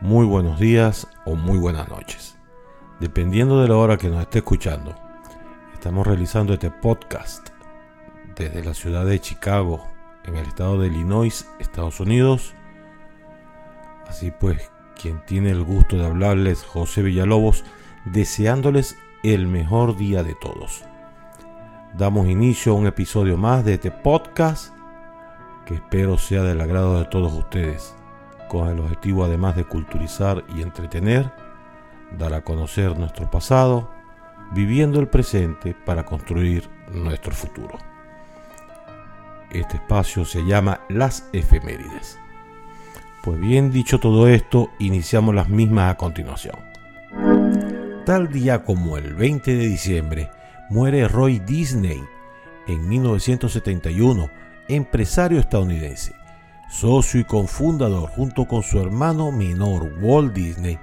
muy buenos días o muy buenas noches. Dependiendo de la hora que nos esté escuchando, estamos realizando este podcast desde la ciudad de Chicago, en el estado de Illinois, Estados Unidos. Así pues, quien tiene el gusto de hablarles, José Villalobos, deseándoles el mejor día de todos. Damos inicio a un episodio más de este podcast que espero sea del agrado de todos ustedes con el objetivo además de culturizar y entretener, dar a conocer nuestro pasado, viviendo el presente para construir nuestro futuro. Este espacio se llama Las Efemérides. Pues bien dicho todo esto, iniciamos las mismas a continuación. Tal día como el 20 de diciembre, muere Roy Disney en 1971, empresario estadounidense socio y cofundador junto con su hermano menor Walt Disney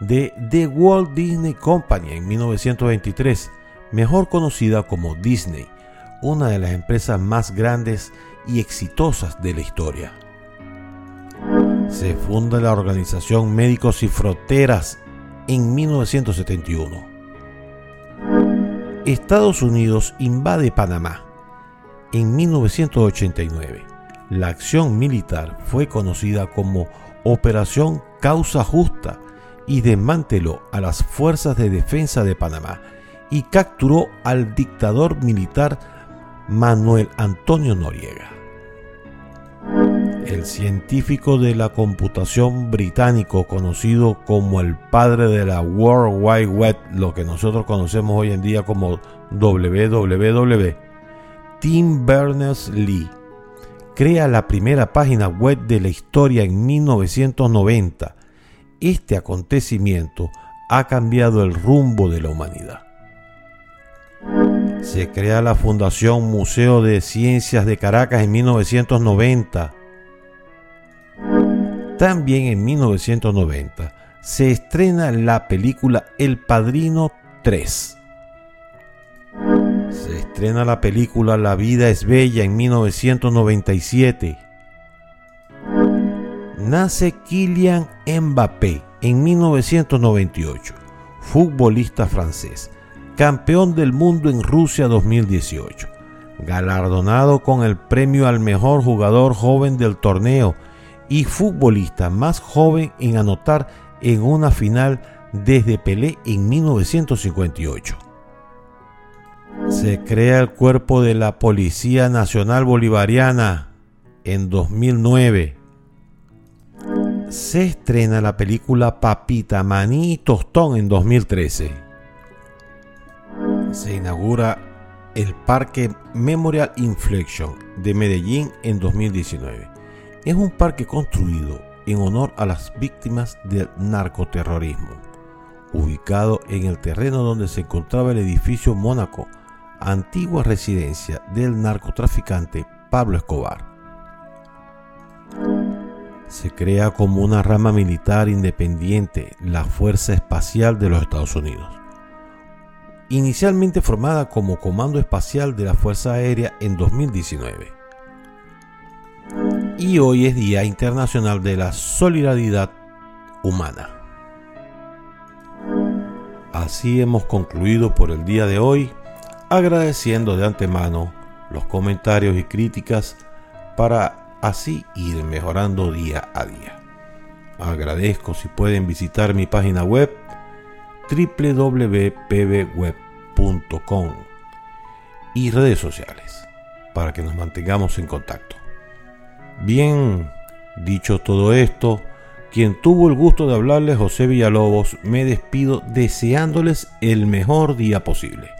de The Walt Disney Company en 1923, mejor conocida como Disney, una de las empresas más grandes y exitosas de la historia. Se funda la organización Médicos y Fronteras en 1971. Estados Unidos invade Panamá en 1989 la acción militar fue conocida como Operación Causa Justa y desmanteló a las Fuerzas de Defensa de Panamá y capturó al dictador militar Manuel Antonio Noriega. El científico de la computación británico conocido como el padre de la World Wide Web, lo que nosotros conocemos hoy en día como WWW, Tim Berners-Lee, crea la primera página web de la historia en 1990. Este acontecimiento ha cambiado el rumbo de la humanidad. Se crea la Fundación Museo de Ciencias de Caracas en 1990. También en 1990 se estrena la película El Padrino 3 se estrena la película La vida es bella en 1997. Nace Kylian Mbappé en 1998, futbolista francés, campeón del mundo en Rusia 2018, galardonado con el premio al mejor jugador joven del torneo y futbolista más joven en anotar en una final desde Pelé en 1958 se crea el cuerpo de la Policía Nacional Bolivariana en 2009. Se estrena la película Papita Maní Tostón en 2013. Se inaugura el Parque Memorial Inflection de Medellín en 2019. Es un parque construido en honor a las víctimas del narcoterrorismo, ubicado en el terreno donde se encontraba el edificio Mónaco antigua residencia del narcotraficante Pablo Escobar. Se crea como una rama militar independiente la Fuerza Espacial de los Estados Unidos. Inicialmente formada como Comando Espacial de la Fuerza Aérea en 2019. Y hoy es Día Internacional de la Solidaridad Humana. Así hemos concluido por el día de hoy agradeciendo de antemano los comentarios y críticas para así ir mejorando día a día. Agradezco si pueden visitar mi página web www.pbweb.com y redes sociales para que nos mantengamos en contacto. Bien, dicho todo esto, quien tuvo el gusto de hablarles José Villalobos, me despido deseándoles el mejor día posible.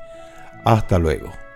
Hasta luego.